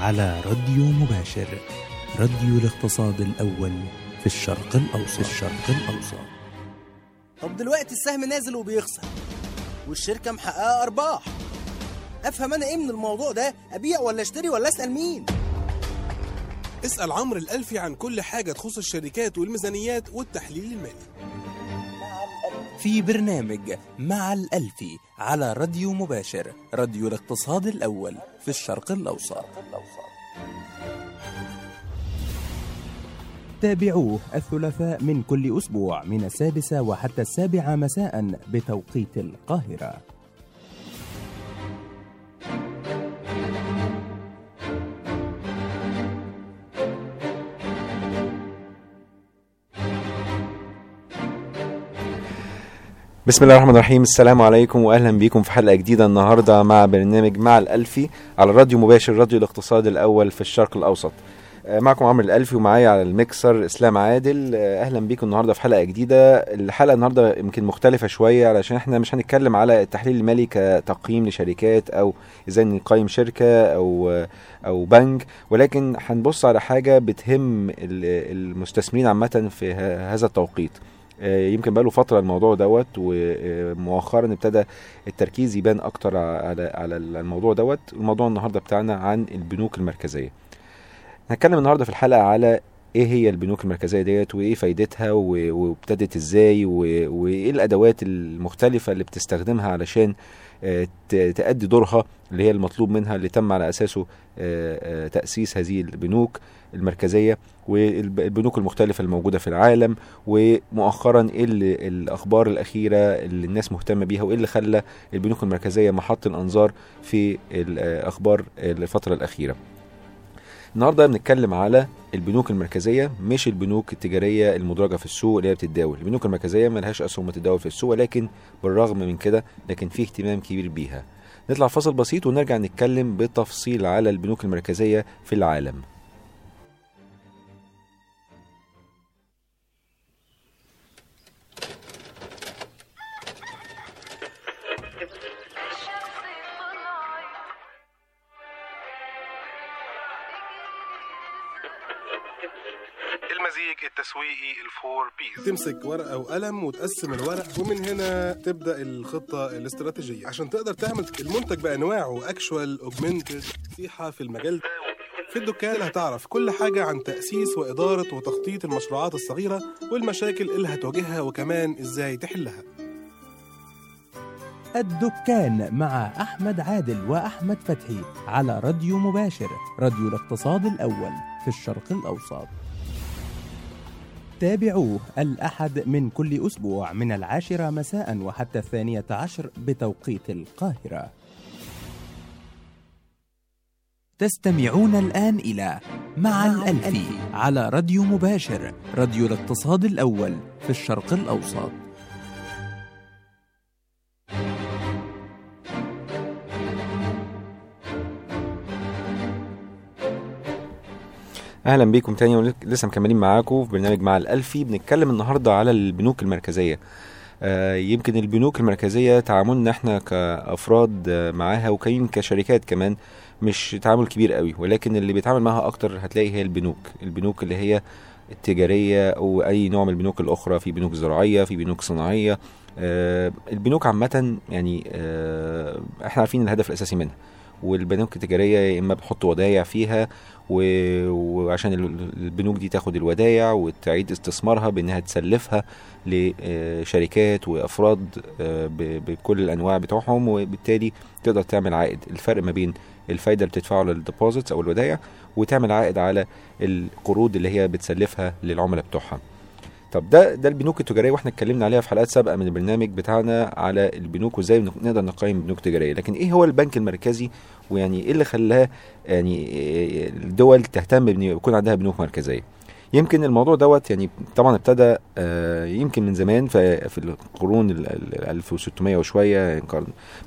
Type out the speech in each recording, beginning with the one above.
على راديو مباشر. راديو الاقتصاد الأول في الشرق الأوسط. الشرق الأوسط. طب دلوقتي السهم نازل وبيخسر والشركة محققة أرباح. أفهم أنا إيه من الموضوع ده؟ أبيع ولا أشتري ولا أسأل مين؟ اسأل عمرو الألفي عن كل حاجة تخص الشركات والميزانيات والتحليل المالي. في برنامج مع الألفي على راديو مباشر راديو الاقتصاد الأول في الشرق الأوسط. تابعوه الثلاثاء من كل أسبوع من السادسة وحتى السابعة مساء بتوقيت القاهرة. بسم الله الرحمن الرحيم. السلام عليكم واهلا بيكم في حلقة جديدة النهارده مع برنامج مع الألفي على راديو مباشر راديو الاقتصاد الأول في الشرق الأوسط. آه، معكم عمرو الألفي ومعايا على الميكسر إسلام عادل. آه، أهلا بيكم النهارده في حلقة جديدة. الحلقة النهارده يمكن مختلفة شوية علشان إحنا مش هنتكلم على التحليل المالي كتقييم لشركات أو إزاي نقيم شركة أو أو بنك ولكن هنبص على حاجة بتهم ال- المستثمرين عامة في هذا التوقيت. آه، يمكن بقاله فترة الموضوع دوت ومؤخرا ابتدى التركيز يبان أكتر على على الموضوع دوت. الموضوع النهارده بتاعنا عن البنوك المركزية. هنتكلم النهارده في الحلقة على إيه هي البنوك المركزية ديت وإيه فايدتها وابتدت إزاي وإيه الأدوات المختلفة اللي بتستخدمها علشان آه، تأدي دورها اللي هي المطلوب منها اللي تم على أساسه آه، آه، تأسيس هذه البنوك. المركزية والبنوك المختلفة الموجودة في العالم ومؤخرا إيه الأخبار الأخيرة اللي الناس مهتمة بيها وايه اللي خلى البنوك المركزية محط الأنظار في الأخبار الفترة الأخيرة. النهارده بنتكلم على البنوك المركزية مش البنوك التجارية المدرجة في السوق اللي هي بتتداول. البنوك المركزية ملهاش أسهم تتداول في السوق ولكن بالرغم من كده لكن في اهتمام كبير بيها. نطلع فاصل بسيط ونرجع نتكلم بالتفصيل على البنوك المركزية في العالم. التسويقي ال four Ps تمسك ورقة وقلم وتقسم الورق ومن هنا تبدأ الخطة الاستراتيجية. عشان تقدر تعمل المنتج بأنواعه actual augmented نصيحة في المجال ده. في الدكان هتعرف كل حاجة عن تأسيس وإدارة وتخطيط المشروعات الصغيرة والمشاكل اللي هتواجهها وكمان إزاي تحلها. الدكان مع أحمد عادل وأحمد فتحي على راديو مباشر راديو الاقتصاد الأول في الشرق الأوسط. تابعوه الأحد من كل أسبوع من العاشرة مساء وحتى الثانية عشر بتوقيت القاهرة. تستمعون الآن إلى مع الألفي على راديو مباشر راديو الاقتصاد الأول في الشرق الأوسط. أهلا بيكم تاني ولسه مكملين معاكم في برنامج مع الألفي. بنتكلم النهارده على البنوك المركزية. آه، يمكن البنوك المركزية تعاملنا إحنا كأفراد آه، معاها وكاين كشركات كمان مش تعامل كبير قوي. ولكن اللي بيتعامل معاها أكتر هتلاقي هي البنوك. البنوك اللي هي التجارية أو أي نوع من البنوك الأخرى. في بنوك زراعية في بنوك صناعية. آه، البنوك عامة يعني إحنا عارفين الهدف الأساسي منها. والبنوك التجارية يا إما بتحط ودايع فيها وعشان ال- البنوك دي تاخد الودايع وتعيد استثمارها بإنها تسلفها لشركات وأفراد آه، بكل الأنواع بتوعهم وبالتالي تقدر تعمل عائد. الفرق ما بين الفايدة اللي بتدفعه للديبوزيتس أو الودايع وتعمل عائد على القروض اللي هي بتسلفها للعملاء بتوعها. طب ده ده البنوك التجارية وإحنا اتكلمنا عليها في حلقات سابقة من البرنامج بتاعنا على البنوك وازاي نقدر نقيم بنوك تجارية. لكن إيه هو البنك المركزي؟ ويعني إيه اللي خلاه يعني إيه الدول تهتم يكون عندها بنوك مركزية؟ يمكن الموضوع دوت يعني طبعا ابتدى آه، يمكن من زمان في القرون ال ال- 1600 وشوية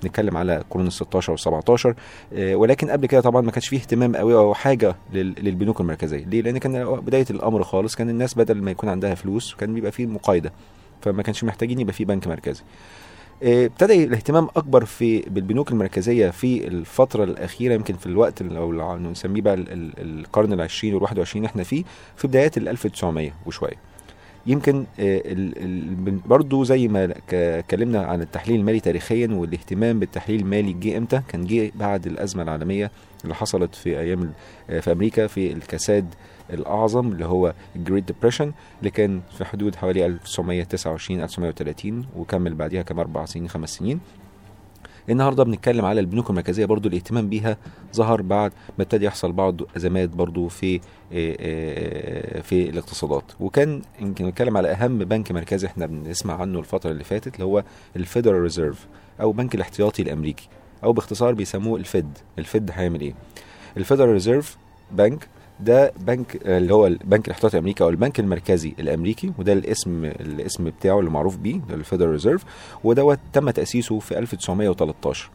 بنتكلم على قرون ال 16 وال 17 آه، ولكن قبل كده طبعا ما كانش فيه اهتمام قوي أو حاجة لل- للبنوك المركزية. ليه؟ لأن كان بداية الأمر خالص كان الناس بدل ما يكون عندها فلوس كان بيبقى فيه مقايضة فما كانش محتاجين يبقى فيه بنك مركزي. ابتدى الاهتمام أكبر في بالبنوك المركزية في الفترة الأخيرة يمكن في الوقت اللي لو نسميه بقى ال- ال- القرن العشرين والواحد وعشرين إحنا فيه في بدايات ال 1900 وشوية. يمكن آه، برضو زي ما اتكلمنا عن التحليل المالي تاريخيا والاهتمام بالتحليل المالي جه إمتى؟ كان جه بعد الأزمة العالمية اللي حصلت في أيام آه، في أمريكا في الكساد الأعظم اللي هو ال Great Depression اللي كان في حدود حوالي 1929 1930 وكمل بعديها كم أربع سنين خمس سنين. النهارده بنتكلم على البنوك المركزية برضو الاهتمام بيها. ظهر بعد ما ابتدى يحصل بعض أزمات برضو في آه، آه، في الاقتصادات. وكان يمكن نتكلم على أهم بنك مركزي إحنا بنسمع عنه الفترة اللي فاتت اللي هو ال Federal Reserve أو بنك الاحتياطي الأمريكي. أو باختصار بيسموه ال Fed. ال Fed هيعمل إيه؟ ال Federal Reserve بنك ده بنك اللي هو البنك الاحتياطي الأمريكي أو البنك المركزي الأمريكي وده الاسم الاسم بتاعه اللي معروف بيه ال Federal Reserve ودوت تم تأسيسه في 1913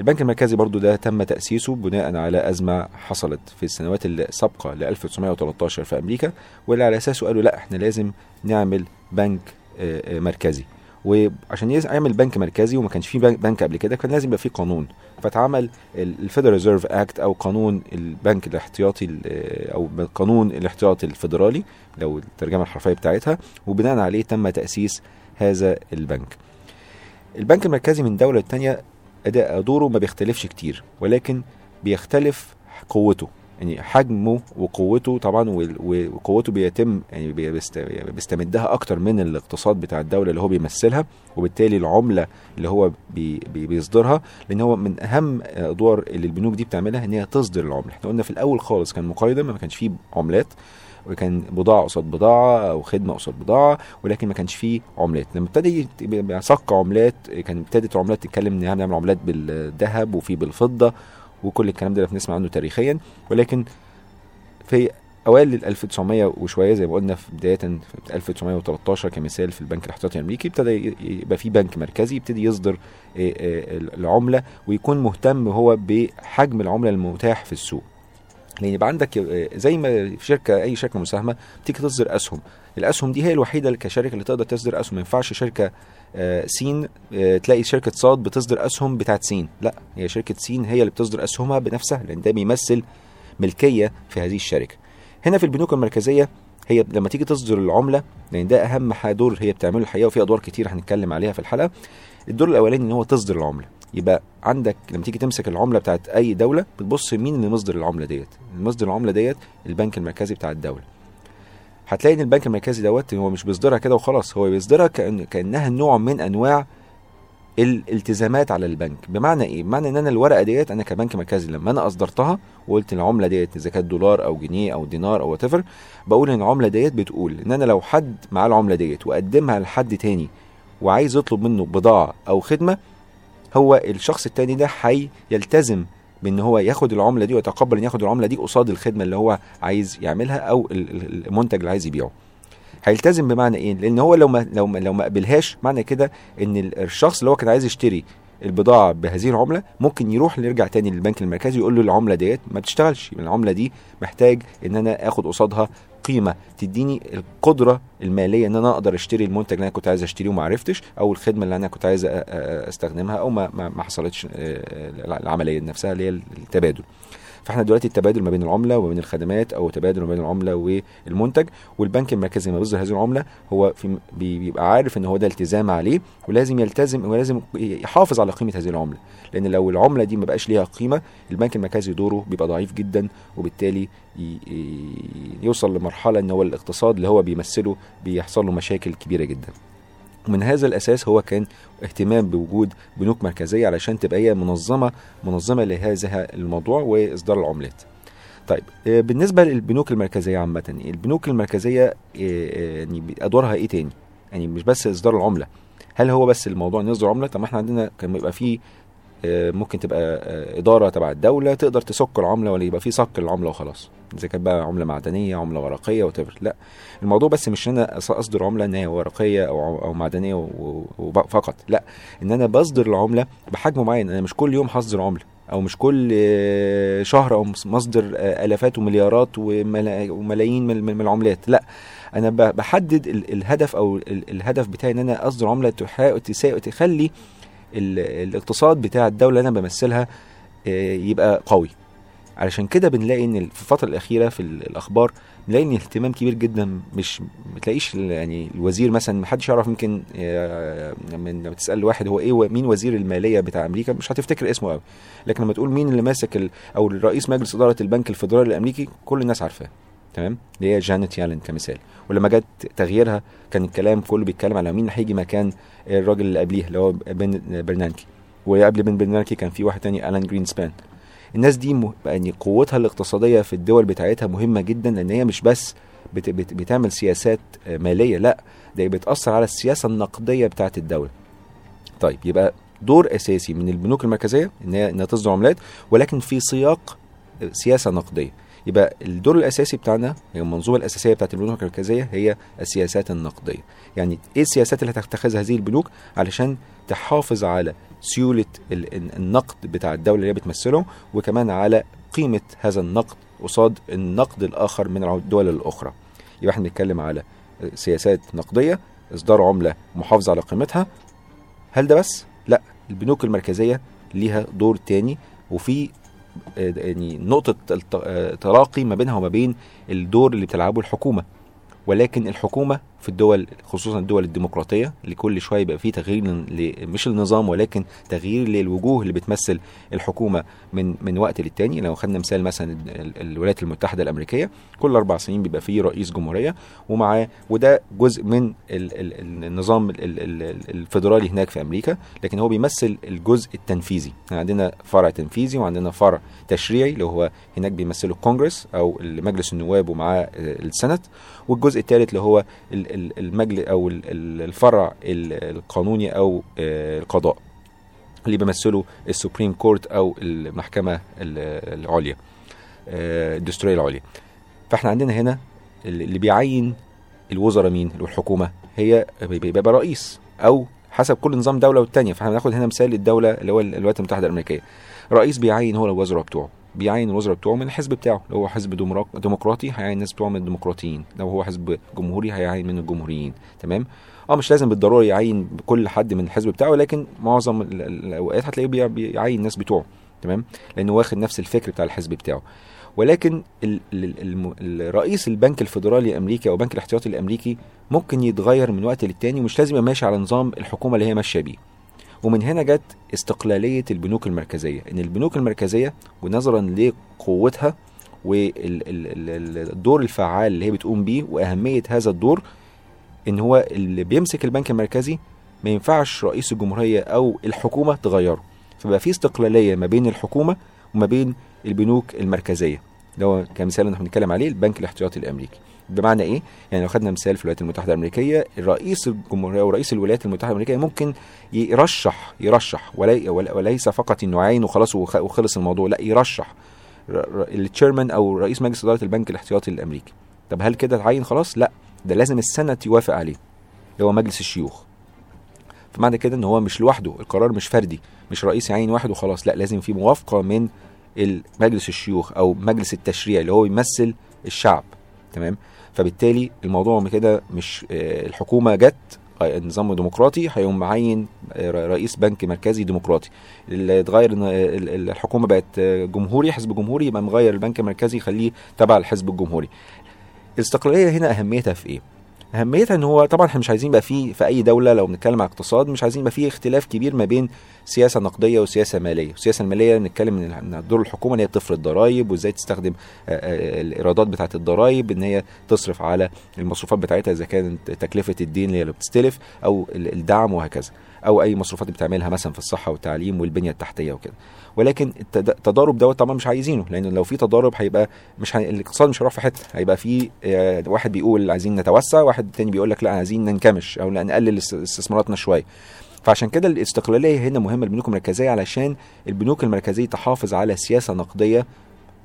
البنك المركزي برضو ده تم تأسيسه بناء على أزمة حصلت في السنوات السابقة ل 1913 في أمريكا واللي على أساسه قالوا لا إحنا لازم نعمل بنك آه، آه، مركزي. وعشان يعمل بنك مركزي وما كانش فيه بنك- قبل كده كان لازم يبقى فيه قانون. فاتعمل ال Federal Reserve Act أو قانون البنك الاحتياطي ال- أو قانون الاحتياطي الفيدرالي لو الترجمة الحرفية بتاعتها وبناء عليه تم تأسيس هذا البنك. البنك المركزي من دولة للتانيه أداء دوره ما بيختلفش كتير ولكن بيختلف قوته. يعني حجمه وقوته طبعا وقوته بيتم يعني بي- بيست- بيستمدها أكتر من الاقتصاد بتاع الدولة اللي هو بيمثلها وبالتالي العملة اللي هو بي بي بيصدرها لأن هو من أهم أدوار اللي البنوك دي بتعملها إن هي تصدر العملة. إحنا قلنا في الأول خالص كان مقايضة ما كانش فيه عملات وكان بضاعة قصاد بضاعة أو خدمة قصاد بضاعة ولكن ما كانش فيه عملات. لما ابتدى صك عملات كان ابتدت العملات تتكلم إحنا نعمل عملات بالذهب وفي بالفضة وكل الكلام ده اللي بنسمع عنه تاريخيا ولكن في أوائل ال 1900 وشوية زي ما قلنا في بداية في 1913 كمثال في البنك الإحتياطي الأمريكي ابتدى يبقى في بنك مركزي يبتدي يصدر آه، آه، العملة ويكون مهتم هو بحجم العملة المتاح في السوق. لأن يبقى عندك آه، زي ما في شركة أي شركة مساهمة بتيجي تصدر أسهم. الأسهم دي هي الوحيدة اللي كشركه اللي تقدر تصدر أسهم. ما ينفعش شركة سين آه، تلاقي شركة صاد بتصدر أسهم بتاعت سين. لا هي شركة سين هي اللي بتصدر أسهمها بنفسها لأن ده بيمثل ملكية في هذه الشركة. هنا في البنوك المركزية هي لما تيجي تصدر العملة لأن ده أهم دور هي بتعمله الحقيقة وفي أدوار كتير هنتكلم عليها في الحلقة. الدور الأولاني إن هو تصدر العملة. يبقى عندك لما تيجي تمسك العملة بتاعت أي دولة بتبص مين اللي مصدر العملة ديت. مصدر العملة ديت البنك المركزي بتاع الدولة. هتلاقي إن البنك المركزي دوت هو مش بيصدرها كده وخلاص هو بيصدرها كأن كأنها نوع من أنواع الالتزامات على البنك. بمعنى إيه؟ بمعنى إن أنا الورقة ديت أنا كبنك مركزي لما أنا أصدرتها وقلت العملة ديت إذا كانت دولار أو جنيه أو دينار أو وات بقول إن العملة ديت بتقول إن أنا لو حد معاه العملة ديت وقدمها لحد تاني وعايز يطلب منه بضاعة أو خدمة هو الشخص التاني ده حي يلتزم بان هو ياخد العملة دي ويتقبل ان ياخد العملة دي قصاد الخدمة اللي هو عايز يعملها أو ال- ال- المنتج اللي عايز يبيعه. هيلتزم بمعنى إيه؟ لأن هو لو ما لو ما لو ما قبلهاش معنى كده ان ال- الشخص اللي هو كان عايز يشتري البضاعة بهذه العملة ممكن يروح يرجع تاني للبنك المركزي يقول له العملة ديت ما بتشتغلش العملة دي محتاج ان أنا اخد قصادها قيمة تديني القدرة المالية إن أنا أقدر أشتري المنتج اللي أنا كنت عايز أشتريه وما عرفتش أو الخدمة اللي أنا كنت عايز أستخدمها أو ما ما حصلتش آه، العملية نفسها اللي هي التبادل. فاحنا دلوقتي التبادل ما بين العملة وما بين الخدمات أو تبادل ما بين العملة والمنتج والبنك المركزي لما بيصدر هذه العملة هو في بي- بيبقى عارف إن هو ده التزام عليه ولازم يلتزم ولازم يحافظ على قيمة هذه العملة. لأن لو العملة دي ما بقاش ليها قيمة البنك المركزي دوره بيبقى ضعيف جدا وبالتالي يوصل لمرحلة إن هو الاقتصاد اللي هو بيمثله بيحصل له مشاكل كبيرة جدا. ومن هذا الأساس هو كان اهتمام بوجود بنوك مركزية علشان تبقى هي منظمة منظمة لهذا الموضوع وإصدار العملات. طيب آه، بالنسبة للبنوك المركزية عامة البنوك المركزية آه، يعني أدوارها إيه تاني؟ يعني مش بس إصدار العملة هل هو بس الموضوع ان يصدر عملة طب ما إحنا عندنا كان بيبقى فيه ممكن تبقى آه، إدارة تبع الدولة تقدر تسك العملة ولا يبقى في صك العملة وخلاص. إذا كانت بقى عملة معدنية عملة ورقية وتفر لا الموضوع بس مش إن أنا أصدر عملة إن هي ورقية أو أو معدنية وفقط لا إن أنا بصدر العملة بحجم معين. أنا مش كل يوم هصدر عملة أو مش كل آه، شهر أو مص- مصدر آه، آلافات ومليارات وملا- وملايين من العملات. لا أنا بحدد ال- الهدف أو ال- الهدف بتاعي إن أنا أصدر عملة تحا- تسا- تخلي الاقتصاد بتاع الدولة اللي أنا بمثلها آه، يبقى قوي. علشان كده بنلاقي إن في الفترة الأخيرة في ال- الأخبار بنلاقي إن اهتمام كبير جدا مش ما تلاقيش يعني الوزير مثلا ما حدش يعرف يمكن آه، من لما تسأل واحد هو إيه مين وزير المالية بتاع أمريكا؟ مش هتفتكر اسمه قوي لكن لما تقول مين اللي ماسك أو رئيس مجلس إدارة البنك الفيدرالي الأمريكي كل الناس عارفاه. تمام؟ اللي هي جانيت يالن كمثال. ولما جت تغييرها كان الكلام كله بيتكلم على مين هيجي مكان الراجل اللي قبليه اللي هو بن برنانكي. وقبل بن برنانكي كان في واحد تاني ألان جرينسبان. الناس دي. يعني قوتها الاقتصادية في الدول بتاعتها مهمة جدا لأن هي مش بس بت... بت... بتعمل سياسات مالية لأ ده بتأثر على السياسة النقدية بتاعت الدولة. طيب يبقى دور أساسي من البنوك المركزية إن هي إنها تصدر عملات ولكن في سياق سياسة نقدية. يبقى الدور الأساسي بتاعنا هي المنظومة الأساسية بتاعت البنوك المركزية هي السياسات النقدية. يعني إيه السياسات اللي هتتخذها هذه البنوك؟ علشان تحافظ على سيولة ال- ال- النقد بتاع الدولة اللي هي بتمثله وكمان على قيمة هذا النقد قصاد النقد الآخر من الدول الأخرى. يبقى إحنا بنتكلم على سياسات نقدية إصدار عملة محافظة على قيمتها. هل ده بس؟ لا البنوك المركزية ليها دور تاني وفي يعني نقطة الت- آه، ما بينها وما بين الدور اللي بتلعبه الحكومة. ولكن الحكومة في الدول خصوصا الدول الديمقراطية اللي كل شوية يبقى فيه تغيير مش النظام ولكن تغيير للوجوه اللي بتمثل الحكومة من من وقت للتاني. لو خدنا مثال مثلا ال- ال- الولايات المتحدة الأمريكية كل أربع سنين بيبقى فيه رئيس جمهورية ومعاه وده جزء من ال ال النظام ال ال ال الفيدرالي هناك في أمريكا لكن هو بيمثل الجزء التنفيذي. عندنا فرع تنفيذي وعندنا فرع تشريعي اللي هو هناك بيمثله الكونجرس أو مجلس النواب ومعاه آه، ال Senate. والجزء الثالث اللي هو المجلس أو ال- ال- الفرع ال- القانوني أو آه، القضاء اللي بيمثله ال Supreme Court أو المحكمة ال- العليا آه، الدستورية العليا. فإحنا عندنا هنا اللي بيعين الوزراء مين؟ والحكومة هي بيبقى رئيس أو حسب كل نظام دولة والتانية. فإحنا هناخد هنا مثال الدولة اللي هو الولايات المتحدة الأمريكية. رئيس بيعين هو الوزراء بتوعه. بيعين الوزراء بتوعه من الحزب بتاعه. لو هو حزب ديمقراط- ديمقراطي هيعين الناس بتوعه من الديمقراطيين. لو هو حزب جمهوري هيعين من الجمهوريين. تمام؟ آه مش لازم بالضرورة يعين كل حد من الحزب بتاعه لكن معظم ال- ال- الأوقات هتلاقيه بي- بيعين الناس بتوعه. تمام؟ لأنه واخد نفس الفكر بتاع الحزب بتاعه. ولكن ال ال الرئيس البنك الفيدرالي الأمريكي أو البنك الاحتياطي الأمريكي ممكن يتغير من وقت للتاني ومش لازم يبقى ماشي على نظام الحكومة اللي هي ماشية بيه. ومن هنا جت استقلالية البنوك المركزية إن البنوك المركزية ونظرا لقوتها والدور الفعال اللي هي بتقوم بيه وأهمية هذا الدور إن هو اللي بيمسك البنك المركزي ما ينفعش رئيس الجمهورية أو الحكومة تغيره. فبقى في استقلالية ما بين الحكومة وما بين البنوك المركزية. اللي هو كمثال إحنا بنتكلم عليه البنك الاحتياطي الأمريكي. بمعنى إيه؟ يعني لو خدنا مثال في الولايات المتحدة الأمريكية رئيس الجمهورية أو رئيس الولايات المتحدة الأمريكية ممكن يرشح يرشح ولي وليس فقط إنه عين وخلاص وخ- وخلص الموضوع لا يرشح التشيرمان أو رئيس مجلس إدارة البنك الاحتياطي الأمريكي. طب هل كده اتعين خلاص؟ لا. ده لازم السنت يوافق عليه اللي هو مجلس الشيوخ. فمعنى كده إن هو مش لوحده القرار مش فردي مش رئيس يعين واحد وخلاص لا لازم في موافقة من مجلس الشيوخ أو مجلس التشريع اللي هو يمثل الشعب تمام؟ فبالتالي الموضوع كده مش آه، الحكومة جت آه، النظام ديمقراطي هيقوم معين آه، رئيس بنك مركزي ديمقراطي. اللي اتغير الحكومة بقت جمهوري حزب جمهوري يبقى مغير البنك المركزي يخليه تبع الحزب الجمهوري. الاستقلالية هنا أهميتها في إيه؟ أهميتها إن هو طبعا إحنا مش عايزين يبقى فيه في أي دولة لو بنتكلم على اقتصاد مش عايزين يبقى فيه اختلاف كبير ما بين سياسة نقدية وسياسة مالية. السياسة الماليه نتكلم إن دور الحكومة إن هي تفرض ضرائب وإزاي تستخدم آه، آه، الإيرادات بتاعة الضرائب إن هي تصرف على المصروفات بتاعتها إذا كانت تكلفة الدين اللي بتستلف أو ال- الدعم وهكذا. أو أي مصروفات بتعملها مثلا في الصحة والتعليم والبنية التحتية وكده. ولكن التضارب دوت طبعا مش عايزينه لأن لو في تضارب هيبقى مش هي... الاقتصاد مش هيروح في حتة هيبقى في آه، واحد بيقول عايزين نتوسع واحد تاني بيقول لك لا عايزين ننكمش أو نقلل است- استثماراتنا شوية. فعشان كده الاستقلالية هنا مهمة للبنوك المركزية علشان البنوك المركزية تحافظ على سياسة نقدية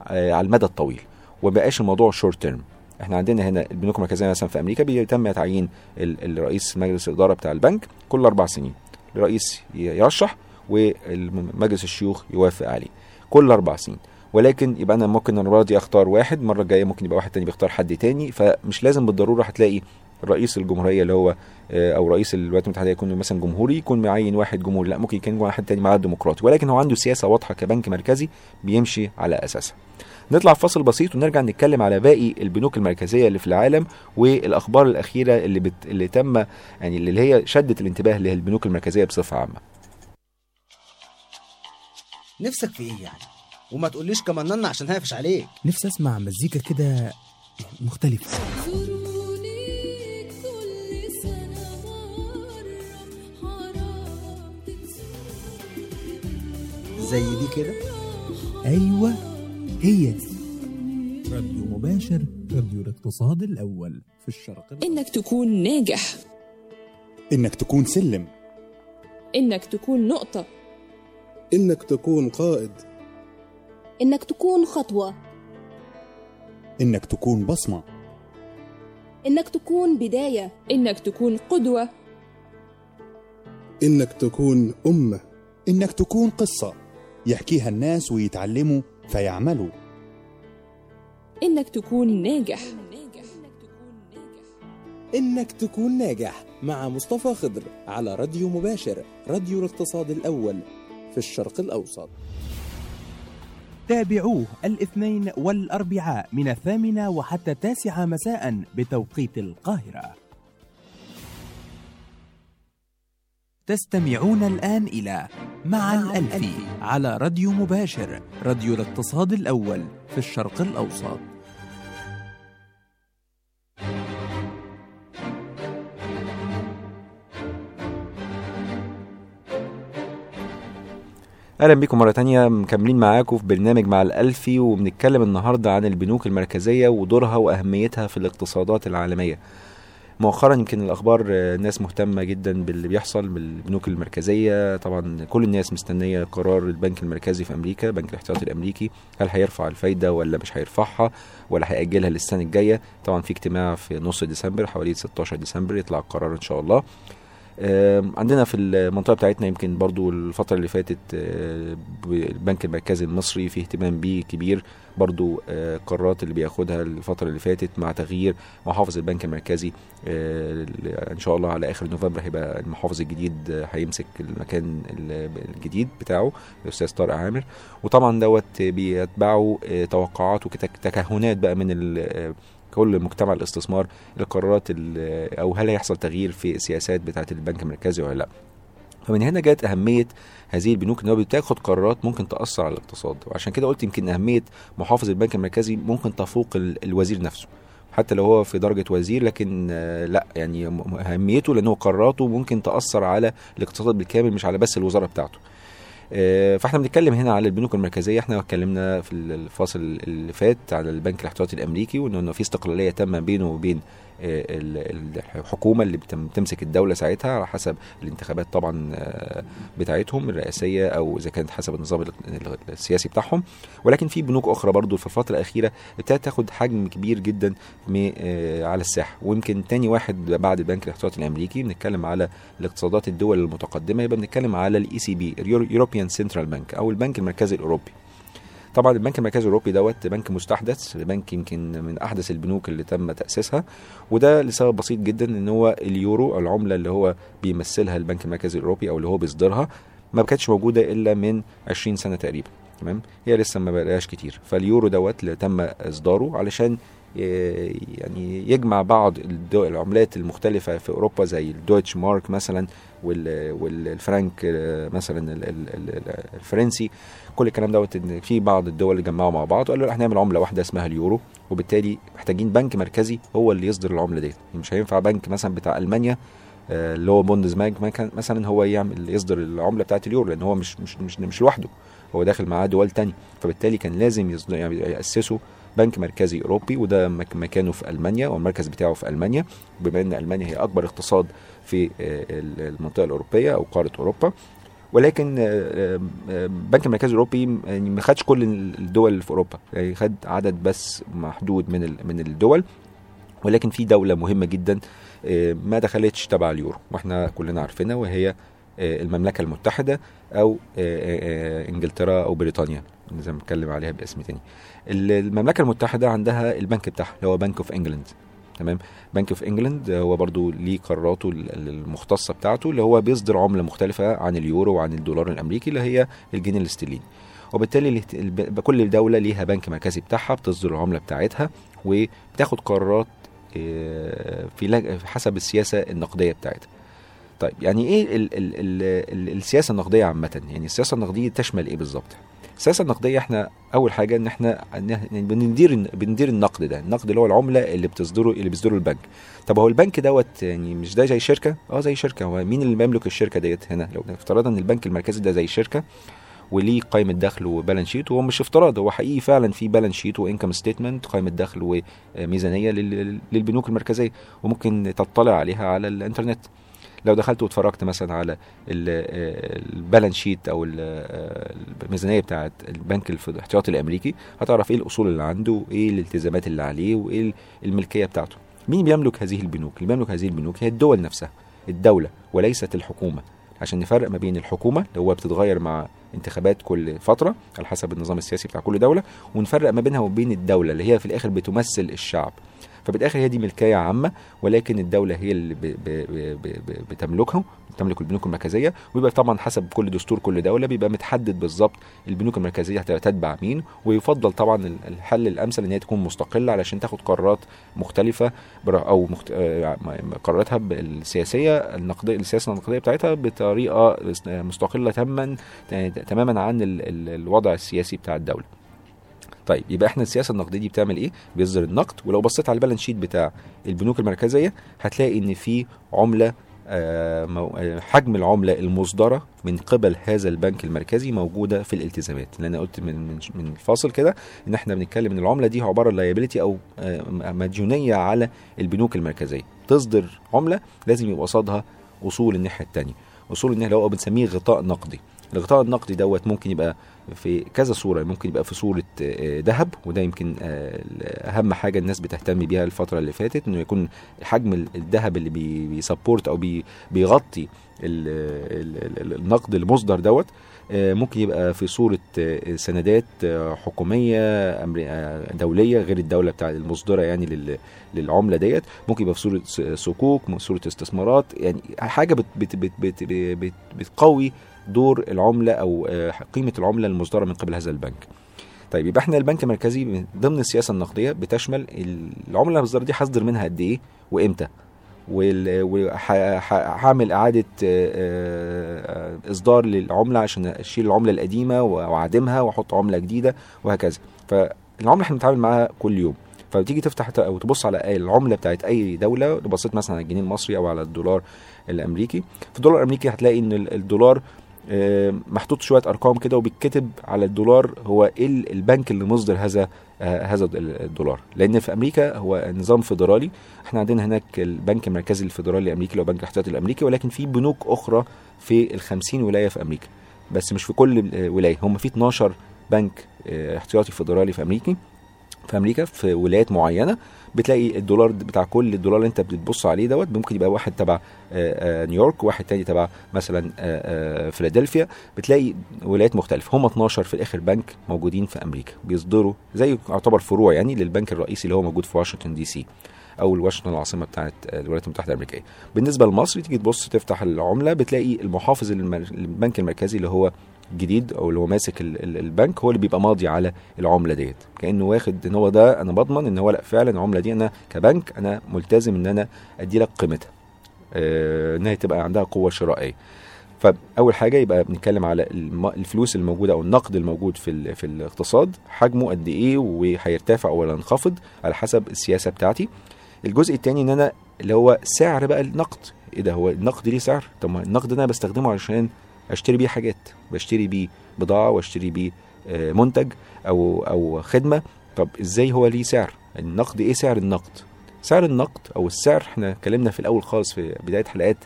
آه، على المدى الطويل. ومبقاش الموضوع short term إحنا عندنا هنا البنوك المركزية مثلا في أمريكا بيتم تعيين ال- الرئيس مجلس الإدارة بتاع البنك كل أربع سنين. الرئيس يرشح ومجلس الشيوخ يوافق عليه كل أربع سنين. ولكن يبقى أنا ممكن المره دي أختار واحد المره الجاية ممكن يبقى واحد تاني بيختار حد تاني فمش لازم بالضرورة هتلاقي رئيس الجمهورية اللي هو آه، أو رئيس الولايات المتحدة يكون مثلا جمهوري يكون معين واحد جمهوري. لا ممكن يكون واحد تاني معاه ديمقراطي ولكن هو عنده سياسة واضحة كبنك مركزي بيمشي على أساسها. نطلع فاصل بسيط ونرجع نتكلم على باقي البنوك المركزية اللي في العالم والأخبار الأخيرة اللي بت... اللي تم يعني اللي هي شدت الانتباه للبنوك المركزية بصفة عامة. نفسك في إيه يعني؟ وما تقوليش كمان عشان هقفش عليك. نفسي أسمع مزيكا كده مختلفة. زوروني كل سنة مرة حرام زي دي كده؟ أيوه هي دي. راديو مباشر راديو الاقتصاد الأول. في الشرق. إنك تكون ناجح. إنك تكون سلم. إنك تكون نقطة. إنك تكون قائد. إنك تكون خطوة. إنك تكون بصمة. إنك تكون بداية. إنك تكون قدوة. إنك تكون أمة. إنك تكون قصة. يحكيها الناس ويتعلموا فيعملوا. إنك تكون ناجح. إنك تكون ناجح مع مصطفى خضر على راديو مباشر راديو الاقتصاد الأول. في الشرق الأوسط. تابعوه الاثنين والأربعاء من الثامنة وحتى التاسعة مساء بتوقيت القاهرة. تستمعون الآن إلى مع الألفي على راديو مباشر راديو الاقتصاد الأول في الشرق الأوسط. أهلا بيكم مرة تانية مكملين معاكم في برنامج مع الألفي وبنتكلم النهارده عن البنوك المركزية ودورها وأهميتها في الاقتصادات العالمية. مؤخرا يمكن الأخبار آه، الناس مهتمة جدا باللي بيحصل بالبنوك المركزية. طبعا كل الناس مستنية قرار البنك المركزي في أمريكا بنك الاحتياطي الأمريكي هل هيرفع الفايدة ولا مش هيرفعها ولا هيأجلها للسنة الجاية. طبعا في اجتماع في نص ديسمبر حوالي 16 ديسمبر يطلع القرار إن شاء الله. عندنا في المنطقة بتاعتنا يمكن برضو الفترة اللي فاتت آه، البنك المركزي المصري فيه اهتمام بيه كبير. برضو آه، القرارات اللي بياخدها الفترة اللي فاتت مع تغيير محافظ البنك المركزي آه، إن شاء الله على آخر نوفمبر هيبقى المحافظ الجديد آه، هيمسك المكان ال- الجديد بتاعه الأستاذ طارق عامر. وطبعا دوت بيتبعه آه، توقعات وتكهنات بقى من آه، كل مجتمع الاستثمار القرارات ال- أو هل هيحصل تغيير في السياسات بتاعه البنك المركزي ولا لأ. فمن هنا جت أهمية هذه البنوك إن هو بتاخد قرارات ممكن تأثر على الاقتصاد. وعشان كده قلت يمكن أهمية محافظ البنك المركزي ممكن تفوق ال- الوزير نفسه. حتى لو هو في درجة وزير لكن آه، لأ يعني أهميته لأنه قراراته ممكن تأثر على الاقتصاد بالكامل مش على بس الوزارة بتاعته. فاحنا بنتكلم هنا على البنوك المركزية. إحنا اتكلمنا في الفاصل اللي فات على البنك الاحتياطي الأمريكي وإنه في استقلالية تامة بينه وبين آه، الحكومة اللي بتم- بتمسك الدولة ساعتها على حسب الانتخابات طبعا آه، بتاعتهم الرئاسية أو إذا كانت حسب النظام ال- ال- السياسي بتاعهم. ولكن في بنوك أخرى برضو في الفترة الأخيرة ابتدت تاخد حجم كبير جدا آه، على الساحة. ويمكن تاني واحد بعد البنك الاحتياطي الأمريكي بنتكلم على الاقتصادات الدول المتقدمة يبقى بنتكلم على ال ECB European Central Bank أو البنك المركزي الأوروبي. طبعا البنك المركزي الأوروبي دوت بنك مستحدث بنك يمكن من أحدث البنوك اللي تم تأسيسها وده لسبب بسيط جدا إن هو اليورو العملة اللي هو بيمثلها البنك المركزي الأوروبي أو اللي هو بيصدرها ما كانتش موجودة إلا من 20 سنة تقريبا تمام؟ هي لسه ما بقاش كتير. فاليورو دوت اللي تم إصداره علشان ي- يعني يجمع بعض العملات المختلفة في أوروبا زي ال Deutsche Mark مثلا والفرنك مثلا ال- ال- ال- الفرنسي كل الكلام دوت إن في بعض الدول اللي جمعوا مع بعض وقالوا إحنا هنعمل عملة واحدة اسمها اليورو وبالتالي محتاجين بنك مركزي هو اللي يصدر العملة ديت. مش هينفع بنك مثلا بتاع ألمانيا آه، اللي هو Bundesbank مثلا هو يعمل يصدر العملة بتاعت اليورو لأن هو مش مش مش, مش لوحده هو داخل معاه دول تانية فبالتالي كان لازم يصدر يعني يأسسوا بنك مركزي أوروبي وده مك- مكانه في ألمانيا والمركز بتاعه في ألمانيا. بما إن ألمانيا هي أكبر اقتصاد في آه، ال- المنطقة الأوروبية أو قارة أوروبا. ولكن آه، آه، البنك المركزي الأوروبي يعني ما خدش كل الدول في أوروبا. يعني خد عدد بس محدود من من الدول. ولكن في دولة مهمة جدا ما دخلتش تبع اليورو. وإحنا كلنا عارفينها وهي المملكة المتحدة أو آه، آه، إنجلترا أو بريطانيا زي ما بنتكلم عليها باسم تاني. ال- المملكة المتحدة عندها البنك بتاعها اللي هو Bank of England تمام؟ Bank of England هو برضو ليه قراراته ال- ال- المختصة بتاعته اللي هو بيصدر عملة مختلفة عن اليورو وعن الدولار الأمريكي اللي هي الجنيه الاسترليني. وبالتالي كل دولة ليها بنك مركزي بتاعها بتصدر العملة بتاعتها وبتاخد قرارات آه، في حسب السياسة النقدية بتاعتها. طيب يعني إيه ال ال ال ال السياسة النقدية عامة؟ يعني السياسة النقدية تشمل إيه بالظبط؟ السياسة النقدية إحنا أول حاجة إن إحنا إحنا بندير بندير النقد ده النقد اللي هو العملة اللي بتصدره اللي بيصدره البنك. طب هو البنك دوت يعني مش ده زي شركة؟ آه زي شركة. هو مين اللي بيملك الشركة ديت هنا؟ لو افترضنا إن البنك المركزي ده زي شركة وليه قائمة دخل و balance sheet وهو مش افتراض هو حقيقي فعلا في balance sheet و income statement قائمة دخل وميزانية لل- للبنوك المركزية وممكن تطلع عليها على الإنترنت. لو دخلت واتفرجت مثلا على ال balance sheet أو ال- الميزانية بتاعت البنك الاحتياطي الأمريكي هتعرف إيه الأصول اللي عنده وايه الالتزامات اللي عليه وإيه الملكية بتاعته. مين بيملك هذه البنوك؟ اللي بيملك هذه البنوك هي الدول نفسها الدولة وليست الحكومة. عشان نفرق ما بين الحكومة اللي هو بتتغير مع انتخابات كل فترة على حسب النظام السياسي بتاع كل دولة ونفرق ما بينها وبين الدولة اللي هي في الآخر بتمثل الشعب. فبالآخر هي دي ملكية عامة ولكن الدولة هي اللي بتملكها تملك البنوك المركزية. ويبقى طبعا حسب كل دستور كل دولة بيبقى متحدد بالظبط البنوك المركزية هتبقى تتبع مين ويفضل طبعا ال- الحل الأمثل إن هي تكون مستقلة علشان تاخد قرارات مختلفة أو مخت... آه، قراراتها السياسية النقديه السياسة النقدية بتاعتها بطريقة مستقلة تماما تماما عن ال... ال... الوضع السياسي بتاع الدولة. طيب يبقى إحنا السياسة النقدية دي بتعمل إيه؟ بيصدر النقد ولو بصيت على البالانس شيت بتاع البنوك المركزية هتلاقي إن في عملة آه، آه، حجم العملة المصدرة من قبل هذا البنك المركزي موجودة في الالتزامات. لأن أنا قلت من من الفاصل كده إن إحنا بنتكلم إن العملة دي عبارة liability أو آه، مديونية على البنوك المركزية. تصدر عملة لازم يبقى قصادها أصول الناحية الثانية أصول الناحيه اللي هو بنسميه غطاء نقدي. الغطاء النقدي دوت ممكن يبقى في كذا صورة. ممكن يبقى في صورة آه، ذهب وده يمكن آه، أهم حاجة الناس بتهتم بيها الفترة اللي فاتت إنه يكون حجم ال- الذهب اللي بي- بي support بي بيغطي النقد المصدر دوت آه، ممكن يبقى في صورة آه، سندات آه، حكومية دولية غير الدولة بتاع المصدرة يعني لل- للعملة ديت. ممكن يبقى في صورة صكوك صورة استثمارات. يعني حاجة بت بت بت بت بت بتقوي دور العملة أو قيمة العملة المصدرة من قبل هذا البنك. طيب يبقى إحنا البنك المركزي من ضمن السياسة النقدية بتشمل العملة المصدره دي هصدر منها قد إيه وإمتى؟ وهعمل إعادة آه، آه، إصدار للعملة عشان أشيل العملة القديمة وأعدمها وأحط عملة جديدة وهكذا. فالعملة إحنا بنتعامل معاها كل يوم. فبتيجي تفتح أو تبص على العملة بتاعت أي دولة لو بصيت مثلا على الجنيه المصري أو على الدولار الأمريكي. في الدولار الأمريكي هتلاقي إن ال- الدولار آه، محطوط شوية أرقام كده وبيتكتب على الدولار هو إيه ال- البنك اللي مصدر هذا هذا ال- الدولار. لأن في أمريكا هو نظام فيدرالي. إحنا عندنا هناك البنك المركزي الفيدرالي الأمريكي هو بنك الاحتياطي الأمريكي ولكن في بنوك أخرى في ال 50 ولاية في أمريكا. بس مش في كل آه، ولاية. هم في 12 بنك آه، احتياطي فيدرالي في امريكي في أمريكا في ولايات معينة بتلاقي الدولار بتاع كل الدولار اللي انت بتبص عليه دوت ممكن يبقى واحد تبع آه، آه، نيويورك واحد تاني تبع مثلا آه، فيلادلفيا. بتلاقي ولايات مختلفة. هم 12 في الآخر بنك موجودين في أمريكا. بيصدروا زي يعتبر فروع يعني للبنك الرئيسي اللي هو موجود في واشنطن دي سي أو واشنطن العاصمة بتاعت الولايات المتحدة الأمريكية. بالنسبة لمصر تيجي تبص تفتح العملة بتلاقي المحافظ. البنك المركزي اللي هو جديد أو اللي هو ماسك ال- ال- البنك هو اللي بيبقى ماضي على العملة ديت. كأنه واخد إن هو ده أنا بضمن إن هو لأ فعلا العملة دي أنا كبنك أنا ملتزم إن أنا أدي لك قيمتها. آه، إنها تبقى عندها قوة شرائية. فأول حاجة يبقى بنتكلم على الفلوس الموجودة أو النقد الموجود في في الاقتصاد حجمه قد إيه وهيرتفع ولا ينخفض على حسب السياسة بتاعتي. الجزء الثاني إن أنا اللي هو سعر بقى النقد. إيه ده؟ هو النقد ليه سعر؟ طب ما النقد ده أنا بستخدمه علشان أشتري بيه حاجات بشتري بيه بضاعة وأشتري بيه آه، منتج أو أو خدمة. طب إزاي هو ليه سعر؟ النقد إيه سعر النقد؟ سعر النقد أو السعر إحنا اتكلمنا في الأول خالص في بداية حلقات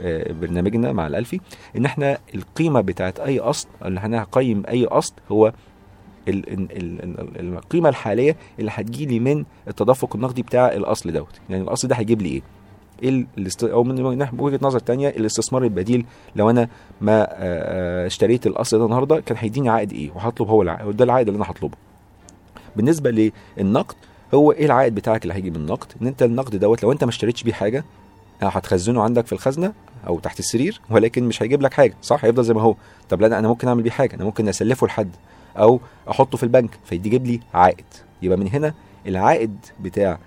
آه، برنامجنا مع الألفي إن إحنا القيمة بتاعت أي أصل اللي أنا هقيم أي أصل هو ال- ال- ال- ال- القيمة الحالية اللي هتجيلي من التدفق النقدي بتاع الأصل دوت. يعني الأصل ده هيجيب لي إيه؟ إيه. أو من وجهة نظر تانية الاستثمار البديل لو أنا ما آه، آه، اشتريت الأصل ده النهارده كان هيديني عائد إيه؟ وهطلب هو العائد ده العائد اللي أنا هطلبه. بالنسبة للنقد هو إيه العائد بتاعك اللي هيجي من النقد إن أنت النقد دوت لو أنت ما اشتريتش بيه حاجة آه، هتخزنه عندك في الخزنة أو تحت السرير ولكن مش هيجيب لك حاجة. صح؟ هيفضل زي ما هو. طب لا أنا ممكن أعمل بيه حاجة. أنا ممكن أسلفه لحد أو أحطه في البنك فيدي يجيب لي عائد. يبقى من هنا العائد بتاع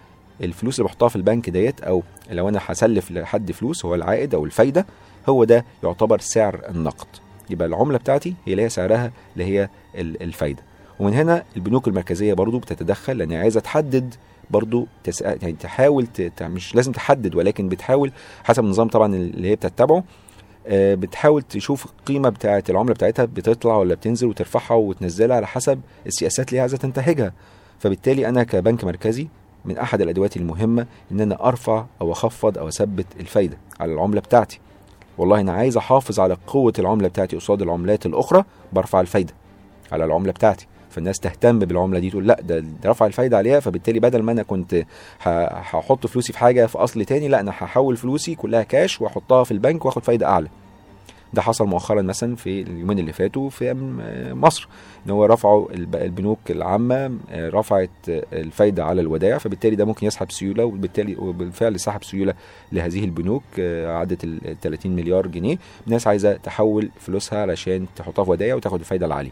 الفلوس اللي بحطها في البنك ديت أو لو أنا هسلف لحد فلوس هو العائد أو الفايدة هو ده يعتبر سعر النقد يبقى العملة بتاعتي هي اللي هي سعرها اللي هي ال- الفايدة ومن هنا البنوك المركزية برضو بتتدخل لأن عايزة تحدد برضو تس... يعني تحاول. ت- مش لازم تحدد ولكن بتحاول حسب النظام طبعا اللي هي بتتبعه آه، بتحاول تشوف القيمه بتاعه العملة بتاعتها بتطلع ولا بتنزل وترفعها وتنزلها على حسب السياسات اللي هي عايزة تنتهجها فبالتالي أنا كبنك مركزي من أحد الأدوات المهمة ان أنا أرفع أو أخفض أو أثبت الفايدة على العملة بتاعتي. والله أنا عايز أحافظ على قوة العملة بتاعتي قصاد العملات الأخرى برفع الفايدة على العملة بتاعتي. فالناس تهتم بالعملة دي تقول لا ده رفع الفايدة عليها فبالتالي بدل ما أنا كنت هحط فلوسي في حاجة في أصل تاني لا أنا هحول فلوسي كلها كاش وأحطها في البنك وآخد فايدة أعلى. ده حصل مؤخرا مثلا في اليومين اللي فاتوا في مصر إن هو رفعوا الب- البنوك العامة آه، رفعت الفايدة على الودائع فبالتالي ده ممكن يسحب سيولة وبالتالي وبالفعل سحب سيولة لهذه البنوك آه، عدت ال 30 مليار جنيه. الناس عايزة تحول فلوسها علشان تحطها في ودائع وتاخد الفايدة العالية.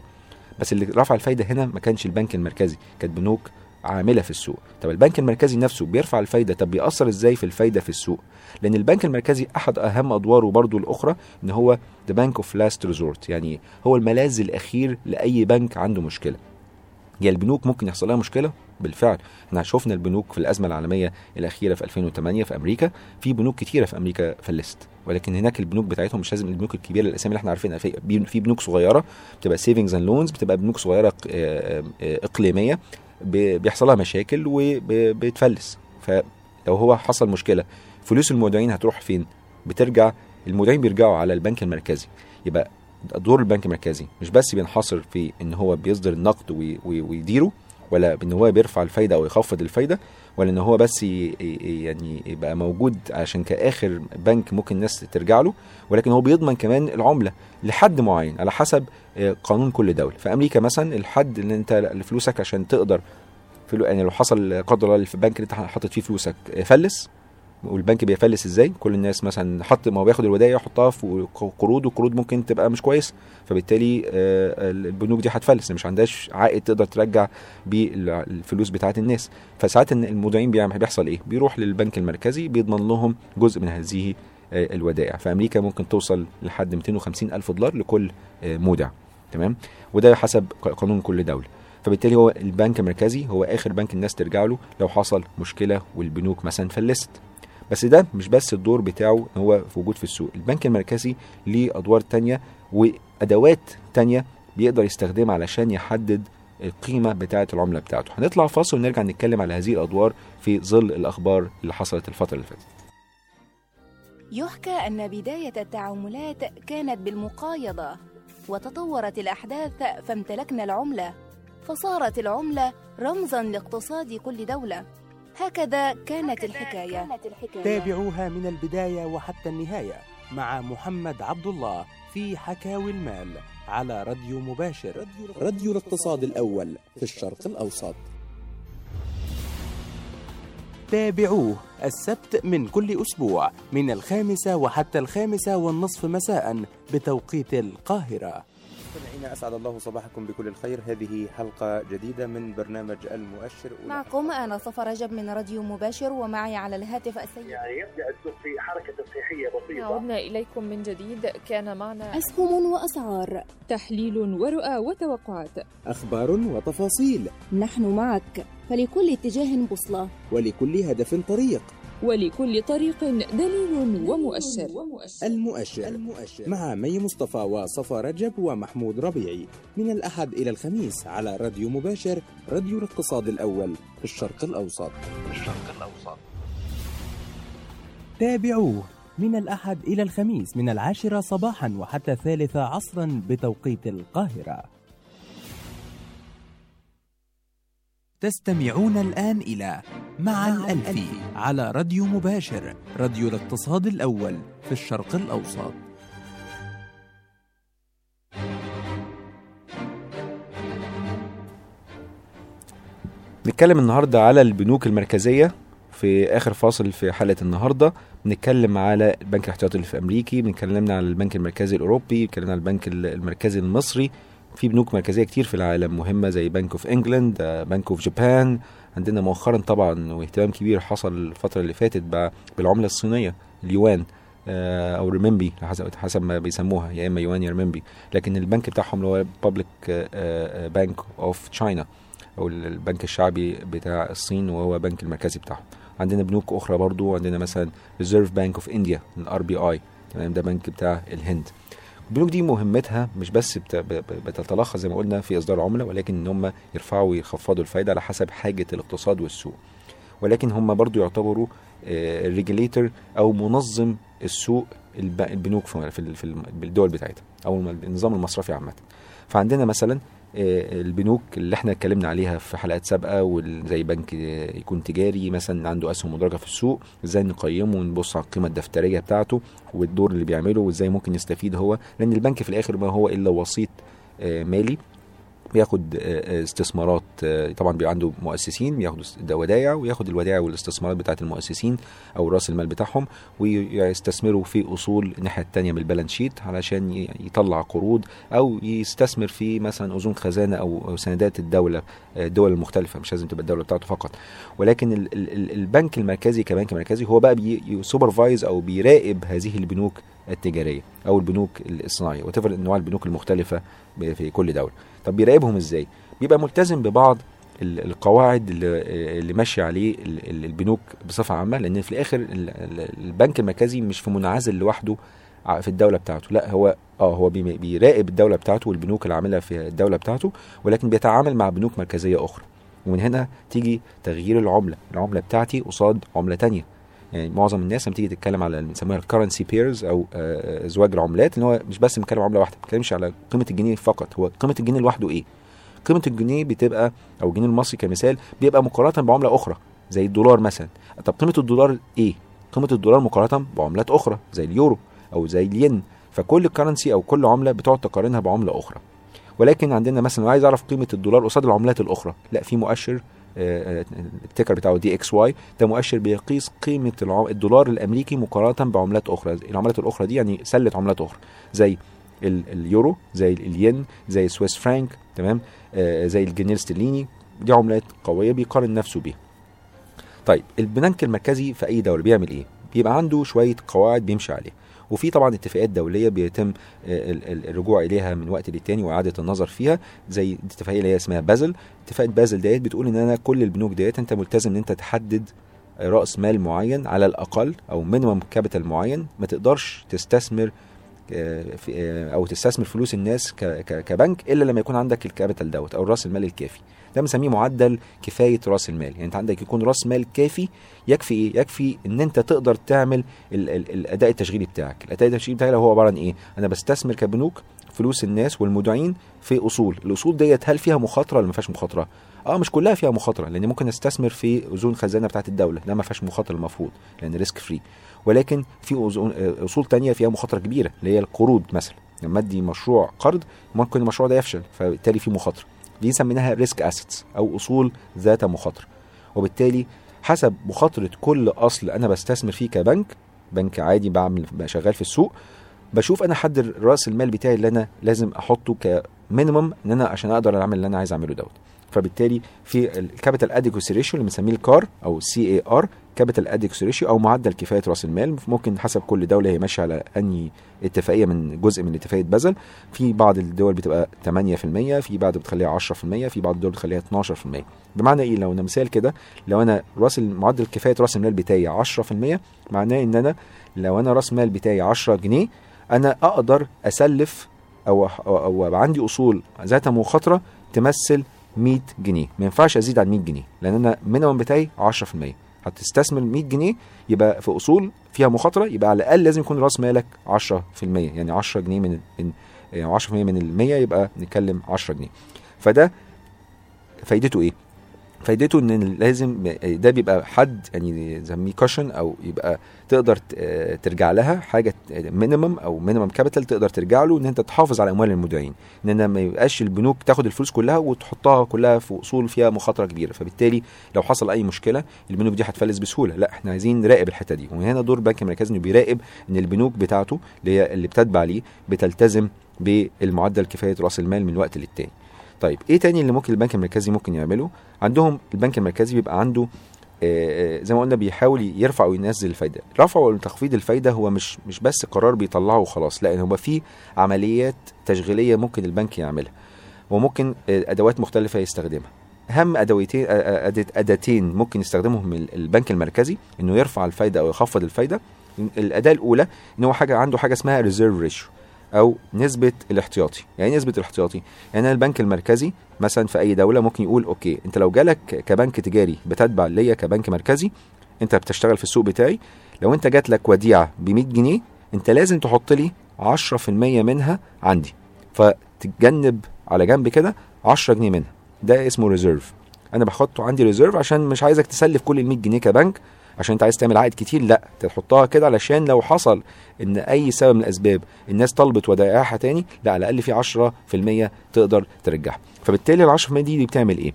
بس اللي رفع الفايدة هنا ما كانش البنك المركزي كانت بنوك عاملة في السوق. طب البنك المركزي نفسه بيرفع الفايدة طب بيأثر إزاي في الفايدة في السوق؟ لأن البنك المركزي أحد أهم أدواره برضو الأخرى إن هو the bank of last resort يعني هو الملاذ الأخير لأي بنك عنده مشكلة. هي البنوك ممكن يحصل لها مشكلة؟ بالفعل. إحنا شفنا البنوك في الأزمة العالمية الأخيرة في 2008 في أمريكا في بنوك كتيرة في أمريكا فلست ولكن هناك البنوك بتاعتهم مش لازم البنوك الكبيرة الأسامي اللي إحنا عارفينها. في بنوك صغيرة بتبقى savings and loans بتبقى بنوك صغيرة آه، آه، إقليمية. ب- بيحصل لها مشاكل وبتفلس فلو هو حصل مشكلة فلوس المودعين هتروح فين؟ بترجع المودعين بيرجعوا على البنك المركزي. يبقى دور البنك المركزي مش بس بينحصر في إن هو بيصدر النقد وي- وي- ويديره ولا ان هو بيرفع الفايدة أو يخفض الفايدة ولا إن هو بس يعني يبقى موجود عشان كآخر بنك ممكن الناس ترجع له ولكن هو بيضمن كمان العملة لحد معين على حسب قانون كل دولة. في أمريكا مثلا الحد إن أنت فلوسك عشان تقدر فلو يعني لو حصل قدر الله في البنك اللي أنت حاطط فيه فلوسك آه، فلس. والبنك بيفلس إزاي؟ كل الناس مثلا حط ما هو بياخد الودائع يحطها في قروض والقروض ممكن تبقى مش كويس. فبالتالي آه، البنوك دي هتفلس. مش عندهاش عائد تقدر ترجع بالفلوس بتاعت الناس. فساعات المودعين بيحصل إيه؟ بيروح للبنك المركزي بيضمن لهم جزء من هذه آه، الودائع. في أمريكا ممكن توصل لحد 250 ألف دولار لكل آه، مودع. تمام؟ وده حسب قانون كل دولة. فبالتالي هو البنك المركزي هو آخر بنك الناس ترجع له لو حصل مشكلة والبنوك مثلا فلست. بس ده مش بس الدور بتاعه هو في وجود في السوق. البنك المركزي ليه أدوار تانية وأدوات تانية بيقدر يستخدمها علشان يحدد القيمة بتاعة العملة بتاعته. هنطلع فاصل ونرجع نتكلم على هذه الأدوار في ظل الأخبار اللي حصلت الفترة اللي فاتت. يحكى أن بداية التعاملات كانت بالمقايضة. وتطورت الأحداث فامتلكنا العملة. فصارت العملة رمزا لاقتصاد كل دولة. هكذا كانت الحكاية. تابعوها من البداية وحتى النهاية مع محمد عبد الله في حكاوي المال على راديو مباشر. راديو الاقتصاد الأول في الشرق الأوسط. تابعوه. السبت من كل أسبوع من الخامسة وحتى الخامسة والنصف مساء بتوقيت القاهرة. مستمعينا أسعد الله صباحكم بكل الخير. هذه حلقة جديدة من برنامج المؤشر. معكم أنا صفا رجب من راديو مباشر ومعي على الهاتف السيد. يعني يبدأ السوق في حركة تصحيحيه بسيطة. عدنا إليكم من جديد. كان معنا أسهم وأسعار. تحليل ورؤى وتوقعات. أخبار وتفاصيل. نحن معك. فلكل اتجاه بوصلة. ولكل هدف طريق. ولكل طريق دليل ومؤشر. المؤشر, المؤشر. مع مي مصطفى وصفا رجب ومحمود ربيعي. من الأحد إلى الخميس على راديو مباشر راديو الاقتصاد الأول في الشرق الأوسط الشرق الأوسط. تابعوه من الأحد إلى الخميس من العاشرة صباحا وحتى الثالثة عصرا بتوقيت القاهرة. تستمعون الآن إلى مع الألفي على راديو مباشر راديو الاقتصاد الأول في الشرق الأوسط. نتكلم النهارده على البنوك المركزية في آخر فاصل في حلقة النهارده. بنتكلم على البنك الاحتياطي اللي في أمريكي بنتكلمنا على البنك المركزي الأوروبي اتكلمنا على البنك المركزي المصري. في بنوك مركزية كتير في العالم مهمة زي Bank of England Bank of Japan عندنا مؤخرا طبعا واهتمام كبير حصل الفترة اللي فاتت بالعملة الصينية اليوان آه، أو رنمينبي حسب حسب ما بيسموها يا إما يوان يا رنمينبي. لكن البنك بتاعهم اللي هو Public Bank of China أو البنك الشعبي بتاع الصين وهو بنك المركزي بتاعهم. عندنا بنوك أخرى برضو عندنا مثلا Reserve Bank of India ال RBI تمام؟ ده بنك بتاع الهند. البنوك دي مهمتها مش بس بتتلخص زي ما قلنا في إصدار عملة ولكن إن هم يرفعوا ويخفضوا الفايدة على حسب حاجة الاقتصاد والسوق. ولكن هم برضو يعتبروا ريجليتر أو منظم السوق الب- البنوك في في ال- في ال- الدول بتاعتها أو النظام المصرفي عامة. فعندنا مثلا آه، البنوك اللي إحنا اتكلمنا عليها في حلقات سابقة زي بنك آه، يكون تجاري مثلا عنده أسهم مدرجة في السوق إزاي نقيمه ونبص على القيمة الدفترية بتاعته والدور اللي بيعمله وازاي ممكن يستفيد هو لأن البنك في الآخر ما هو إلا وسيط آه، مالي. بياخد آه، آه، استثمارات آه، طبعا بيبقى عنده مؤسسين بياخدوا ودايع وياخد الودائع والاستثمارات بتاعت المؤسسين أو رأس المال بتاعهم ويستثمروا في أصول الناحيه الثانية من ال balance sheet علشان يطلع قروض أو يستثمر في مثلا أذون خزانة أو سندات الدولة الدول المختلفة مش لازم تبقى الدولة بتاعته فقط. ولكن ال- ال- ال- البنك المركزي كبنك مركزي هو بقى بي supervise أو بيراقب هذه البنوك التجارية أو البنوك الصناعيه وتفر انواع البنوك المختلفة في كل دولة. طب بيراقبهم إزاي؟ بيبقى ملتزم ببعض ال- القواعد اللي, اللي ماشي عليه ال- ال- البنوك بصفة عامة لأن في الآخر ال- ال- البنك المركزي مش في منعزل لوحده في الدولة بتاعته لأ هو آه هو بي- بيراقب الدولة بتاعته والبنوك اللي عاملها في الدولة بتاعته ولكن بيتعامل مع بنوك مركزية أخرى. ومن هنا تيجي تغيير العملة العملة بتاعتي قصاد عملة تانية. يعني معظم الناس لما تيجي تتكلم على بنسميها ال currency pairs أو آه، أزواج العملات إن هو مش بس بنتكلم عملة واحدة ما بنتكلمش على قيمة الجنيه فقط. هو قيمة الجنيه لوحده إيه؟ قيمة الجنيه بتبقى أو الجنيه المصري كمثال بيبقى مقارنة بعملة أخرى زي الدولار مثلا. طب قيمة الدولار إيه؟ قيمة الدولار مقارنة بعملات أخرى زي اليورو أو زي الين. فكل currency أو كل عملة بتقعد تقارنها بعملة أخرى. ولكن عندنا مثلا عايز أعرف قيمة الدولار قصاد العملات الأخرى لا في مؤشر آه، آه، ال ticker بتاعه DXY ده مؤشر بيقيس قيمة الدولار الأمريكي مقارنة بعملات أخرى. العملات الأخرى دي يعني سلة عملات أخرى زي ال- اليورو زي الين زي ال Swiss franc تمام؟ آه، زي الجنيه الاسترليني. دي عملات قوية بيقارن نفسه بيها. طيب البنك المركزي في أي دولة بيعمل إيه؟ بيبقى عنده شوية قواعد بيمشي عليها. وفي طبعا اتفاقات دولية بيتم آه، ال- ال- الرجوع إليها من وقت للتاني وإعادة النظر فيها زي الاتفاقيه اللي هي اسمها بازل. اتفاقيه بازل ديت بتقول إن أنا كل البنوك ديت أنت ملتزم إن أنت تحدد رأس مال معين على الأقل أو minimum capital معين. ما تقدرش تستثمر آه، آه، أو تستثمر فلوس الناس كبنك إلا لما يكون عندك ال capital دوت أو رأس المال الكافي. ده بنسميه معدل كفاية رأس المال. يعني انت عندك يكون رأس مال كافي يكفي إيه؟ يكفي ان انت تقدر تعمل ال ال الأداء التشغيلي بتاعك. الأداء التشغيلي بتاعي هو عبارة عن إيه؟ أنا بستثمر كبنوك فلوس الناس والمودعين في أصول. الأصول ديت هل فيها مخاطرة ولا ما فيهاش مخاطرة؟ آه مش كلها فيها مخاطرة لأن ممكن أستثمر في أذون خزانة بتاعت الدولة. ده ما فيهاش مخاطرة المفروض لأن risk free ولكن في آه، أصول تانية فيها مخاطرة كبيرة اللي هي القروض مثلا. لما أدي مشروع قرض ممكن المشروع ده يفشل فبالتالي في مخاطرة. دي سميناها risk assets أو أصول ذات مخاطرة. وبالتالي حسب مخاطرة كل أصل أنا بستثمر فيه كبنك بنك عادي بعمل شغال في السوق بشوف أنا حد رأس المال بتاعي اللي أنا لازم أحطه ك minimum إن أنا عشان أقدر أعمل اللي أنا عايز أعمله دوت. فبالتالي في ال capital adequacy ratio اللي بنسميه ال CAR أو CAR capital adequacy ratio أو معدل كفاية رأس المال. ممكن حسب كل دولة هي ماشية على أنهي اتفاقية من جزء من اتفاقية بازل. في بعض الدول بتبقى 8% في بعض بتخليها 10% في بعض الدول بتخليها 12% بمعنى إيه؟ لو أنا مثال كده لو أنا رأس معدل كفاية رأس المال بتاعي 10% معناه إن أنا لو أنا رأس مال بتاعي 10 جنيه أنا أقدر أسلف أو أو, أو عندي أصول ذات مخاطرة تمثل 100 جنيه. ما ينفعش أزيد عن 100 جنيه لأن أنا المينيمم بتاعي 10% هتستثمر 100 جنيه يبقى في أصول فيها مخاطرة يبقى على الأقل لازم يكون رأس مالك 10% يعني 10 جنيه من من يعني 10% من ال 100 يبقى نتكلم 10 جنيه فده فايدته إيه؟ فايدته إن لازم ده بيبقى حد يعني نسميه cushion أو يبقى تقدر ترجع لها حاجة minimum أو minimum capital تقدر ترجع له إن أنت تحافظ على أموال المودعين إن أنا ما يبقاش البنوك تاخد الفلوس كلها وتحطها كلها في أصول فيها مخاطرة كبيرة. فبالتالي لو حصل أي مشكلة البنوك دي هتفلس بسهولة. لا إحنا عايزين نراقب الحتة دي. وهنا دور البنك المركزي إنه بيراقب إن البنوك بتاعته اللي هي اللي بتتبع ليه بتلتزم بالمعدل كفاية رأس المال من وقت للتاني. طيب إيه تاني اللي ممكن البنك المركزي ممكن يعمله؟ عندهم البنك المركزي بيبقى عنده آه، آه، زي ما قلنا بيحاول يرفع وينزل الفايدة. رفع وتخفيض الفايدة هو مش مش بس قرار بيطلعه وخلاص لا هو في عمليات تشغيلية ممكن البنك يعملها وممكن آه، أدوات مختلفة يستخدمها. أهم أدويتين أداتين ممكن يستخدمهم ال- البنك المركزي إنه يرفع الفايدة أو يخفض الفايدة. الأداة الأولى إن هو حاجة عنده حاجة اسمها reserve ratio أو نسبة الاحتياطي. يعني إيه نسبة الاحتياطي؟ يعني أنا البنك المركزي مثلا في أي دولة ممكن يقول okay أنت لو جالك كبنك تجاري بتتبع ليا كبنك مركزي أنت بتشتغل في السوق بتاعي لو أنت جات لك وديعة ب 100 جنيه أنت لازم تحط لي 10% منها عندي. فتتجنب على جنب كده 10 جنيه منها. ده اسمه reserve أنا بحطه عندي reserve عشان مش عايزك تسلف كل ال 100 جنيه كبنك عشان انت عايز تعمل عائد كتير لا تحطها كده علشان لو حصل إن أي سبب من الأسباب الناس طلبت ودائعها تاني لا على الأقل في 10% تقدر ترجعها. فبالتالي ال 10% دي, دي بتعمل إيه؟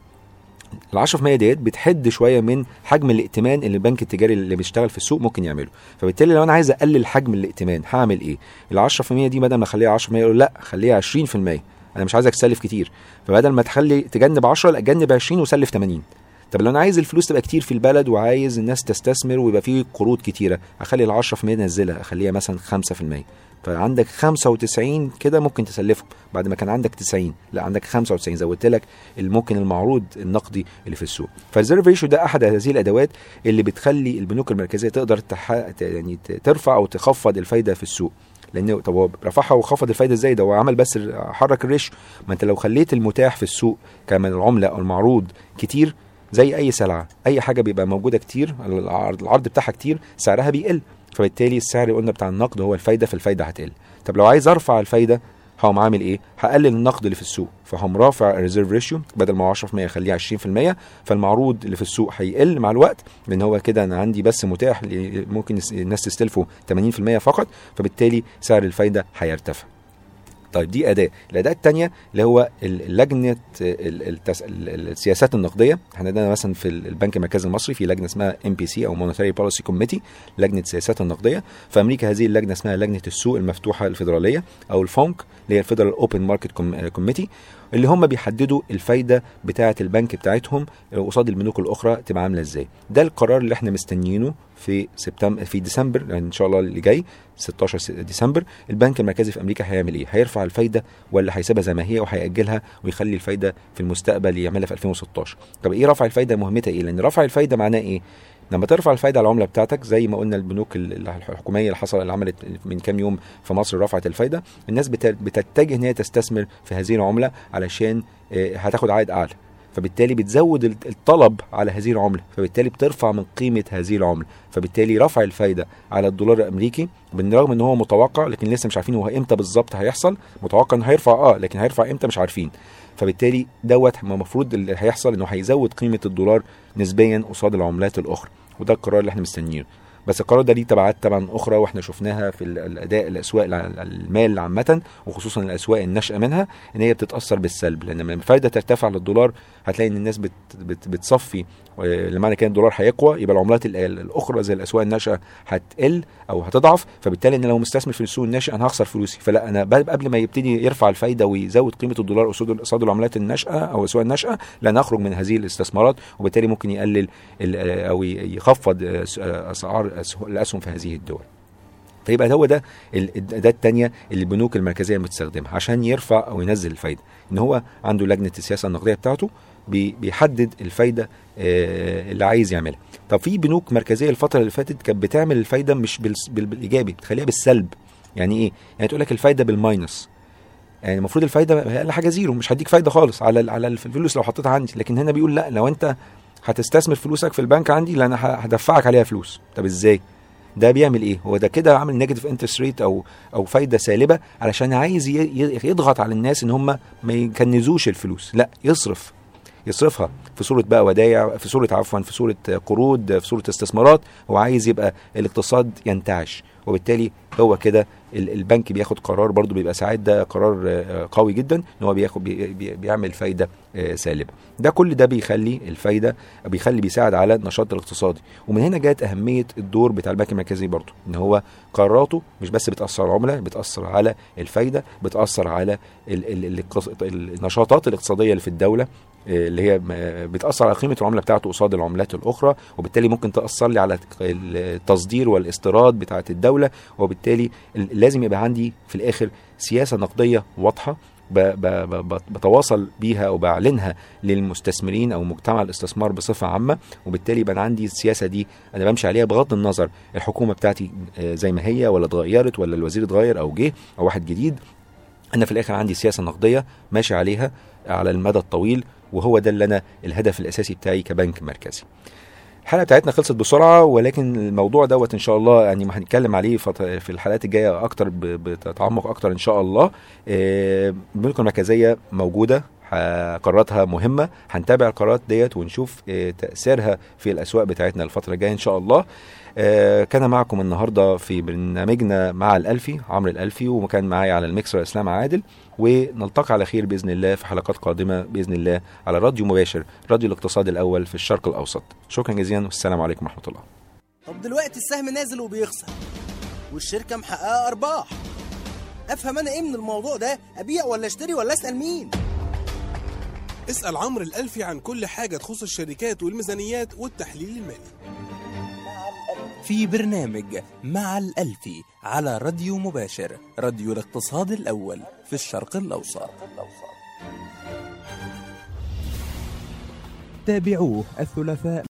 ال 10% ديت بتحد شوية من حجم الائتمان اللي البنك التجاري اللي بيشتغل في السوق ممكن يعمله. فبالتالي لو أنا عايز أقلل حجم الائتمان هعمل إيه؟ ال 10% دي بدل ما أخليها 10% يقول لا خليها 20% أنا مش عايزك تسلف كتير. فبدل ما تخلي تجنب 10 لا جنب 20 وسلف 80 طب لو أنا عايز الفلوس تبقى كتير في البلد وعايز الناس تستثمر ويبقى فيه قروض كتيرة أخلي ال 10% انزلها أخليها مثلا 5% فعندك 95 كده ممكن تسلفهم. بعد ما كان عندك 90 لا عندك 95 زودت لك ممكن المعروض النقدي اللي في السوق. فال reserve ratio ده أحد هذه الأدوات اللي بتخلي البنوك المركزية تقدر تح... يعني ترفع أو تخفض الفايدة في السوق. لأن طب هو رفعها وخفض الفايدة إزاي؟ ده هو عمل بس حرك ال ratio ما أنت لو خليت المتاح في السوق كمان العملة أو المعروض كتير زي أي سلعة. أي حاجة بيبقى موجودة كتير العرض, العرض بتاعها كتير سعرها بيقل. فبالتالي السعر قلنا بتاع النقد هو الفايدة فالفايده هتقل. طب لو عايز أرفع الفايدة هقوم عامل إيه؟ هقلل النقد اللي في السوق. فهقوم رافع ال reserve ratio بدل ما هو 10% اخليه 20% فالمعروض اللي في السوق هيقل مع الوقت لأن هو كده أنا عندي بس متاح ممكن الناس تستلفه 80% فقط. فبالتالي سعر الفايدة هيرتفع. طيب دي أداة. الأداة الثانية اللي هو لجنه التس... السياسات النقدية. إحنا عندنا مثلا في البنك المركزي المصري في لجنة اسمها MPC أو Monetary Policy Committee لجنة السياسات النقدية. في أمريكا هذه اللجنة اسمها لجنة السوق المفتوحة الفيدرالية أو ال FOMC اللي هي ال Federal Open Market Committee اللي هم بيحددوا الفايدة بتاعة البنك بتاعتهم قصاد البنوك الأخرى تبقى عاملة إزاي. ده القرار اللي إحنا مستنيينه في سبتمبر في ديسمبر يعني إن شاء الله اللي جاي 16 ديسمبر البنك المركزي في أمريكا هيعمل إيه؟ هيرفع الفايدة ولا هيسيبها زي ما هي وهيأجلها ويخلي الفايدة في المستقبل يعملها في 2016 طب إيه رفع الفايدة مهمتها إيه؟ لأن رفع الفايدة معناه إيه؟ لما ترفع الفايدة على العملة بتاعتك زي ما قلنا البنوك الحكومية اللي حصل اللي عملت من كام يوم في مصر رفعت الفايدة الناس بتتجه إن هي تستثمر في هذه العملة علشان هتاخد عائد أعلى. فبالتالي بتزود الطلب على هذه العملة فبالتالي بترفع من قيمة هذه العملة فبالتالي رفع الفايدة على الدولار الأمريكي بالرغم إن هو متوقع لكن لسه مش عارفين هو إمتى بالظبط هيحصل متوقع إنه هيرفع آه لكن هيرفع إمتى مش عارفين. فبالتالي دوت المفروض اللي هيحصل إنه هيزود قيمة الدولار نسبيا قصاد العملات الأخرى وده القرار اللي إحنا مستنيينه. بس القرار ده ليه تبعات طبعا أخرى وإحنا شفناها في الأداء الأسواق المال عامة وخصوصا الأسواق الناشئة منها إن هي بتتأثر بالسلب. لأن لما الفايدة ترتفع للدولار هتلاقي إن الناس بت بت بتصفي لمعنى كان الدولار هيقوى يبقى العملات الأخرى زي الأسواق الناشئة هتقل أو هتضعف فبالتالي إن لو مستثمر في السوق الناشئ أنا هخسر فلوسي. فلا أنا قبل ما يبتدي يرفع الفايدة ويزود قيمة الدولار قصاد العملات الناشئة أو الأسواق الناشئة لا نخرج من هذه الاستثمارات وبالتالي ممكن يقلل أو يخفض أسعار الأسهم في هذه الدول. فيبقى هو ده الاداه الثانية اللي البنوك المركزية بتستخدمها عشان يرفع أو ينزل الفايدة. إن هو عنده لجنة السياسة النقدية بتاعته بيحدد الفايدة اللي عايز يعملها. طب في بنوك مركزية الفترة اللي فاتت كانت بتعمل الفايدة مش بالإيجابي بتخليها بالسلب. يعني إيه؟ يعني تقول لك الفايدة بال minus. يعني المفروض الفايدة أقل حاجة zero مش هديك فايدة خالص على على الفلوس لو حطيتها عندي. لكن هنا بيقول لا لو أنت هتستثمر فلوسك في البنك عندي لا أنا هدفعك عليها فلوس. طب إزاي؟ ده بيعمل إيه؟ هو ده كده عامل negative interest rate أو أو فايدة سالبة علشان عايز يضغط على الناس إن هم ما يكنزوش الفلوس. لا يصرف. يصرفها في صورة بقى ودايع في صورة عفوا في صورة قروض في صورة استثمارات. هو عايز يبقى الاقتصاد ينتعش. وبالتالي هو كده ال- البنك بياخد قرار برضو بيبقى ساعات ده قرار آه، قوي جدا إن هو بياخد بي بي بيعمل فايدة آه، سالبة. ده كل ده بيخلي الفايدة بيخلي بيساعد على النشاط الاقتصادي. ومن هنا جت أهمية الدور بتاع البنك المركزي برضو إن هو قراراته مش بس بتأثر على العمله بتأثر على الفايدة بتأثر على ال ال ال النشاطات الاقتصادية اللي في الدولة اللي هي بتأثر على قيمة العملة بتاعته قصاد العملات الأخرى وبالتالي ممكن تأثر لي على التصدير والاستيراد بتاعه الدولة وبالتالي ال- لازم يبقى عندي في الآخر سياسة نقدية واضحة بتواصل بيها أو بعلنها للمستثمرين أو مجتمع الاستثمار بصفة عامة وبالتالي يبقى أنا عندي السياسة دي أنا بمشي عليها بغض النظر الحكومة بتاعتي آه، زي ما هي ولا اتغيرت ولا الوزير اتغير أو جه أو واحد جديد. أنا في الآخر عندي سياسة نقدية ماشي عليها على المدى الطويل وهو ده اللي أنا الهدف الأساسي بتاعي كبنك مركزي. الحلقة بتاعتنا خلصت بسرعة ولكن الموضوع دوت إن شاء الله يعني هنتكلم عليه في الحلقات الجاية أكتر بتتعمق أكتر إن شاء الله. آه، البنوك المركزيه موجودة قراراتها مهمة هنتابع القرارات ديت ونشوف آه، تأثيرها في الأسواق بتاعتنا الفترة الجاية إن شاء الله. آه، كان معكم النهارده في برنامجنا مع الألفي عمرو الألفي وكان معايا على الميكسر اسلام عادل. ونلتقي على خير بإذن الله في حلقات قادمة بإذن الله على راديو مباشر راديو الاقتصاد الأول في الشرق الأوسط. شكرا جزيلا والسلام عليكم ورحمة الله. طب دلوقتي السهم نازل وبيخسر والشركة محققة أرباح. أفهم أنا إيه من الموضوع ده؟ أبيع ولا أشتري ولا أسأل مين؟ اسأل عمرو الألفي عن كل حاجة تخص الشركات والميزانيات والتحليل المالي. في برنامج مع الألفي على راديو مباشر راديو الاقتصاد الأول في الشرق الأوسط. تابعوه الثلاثاء.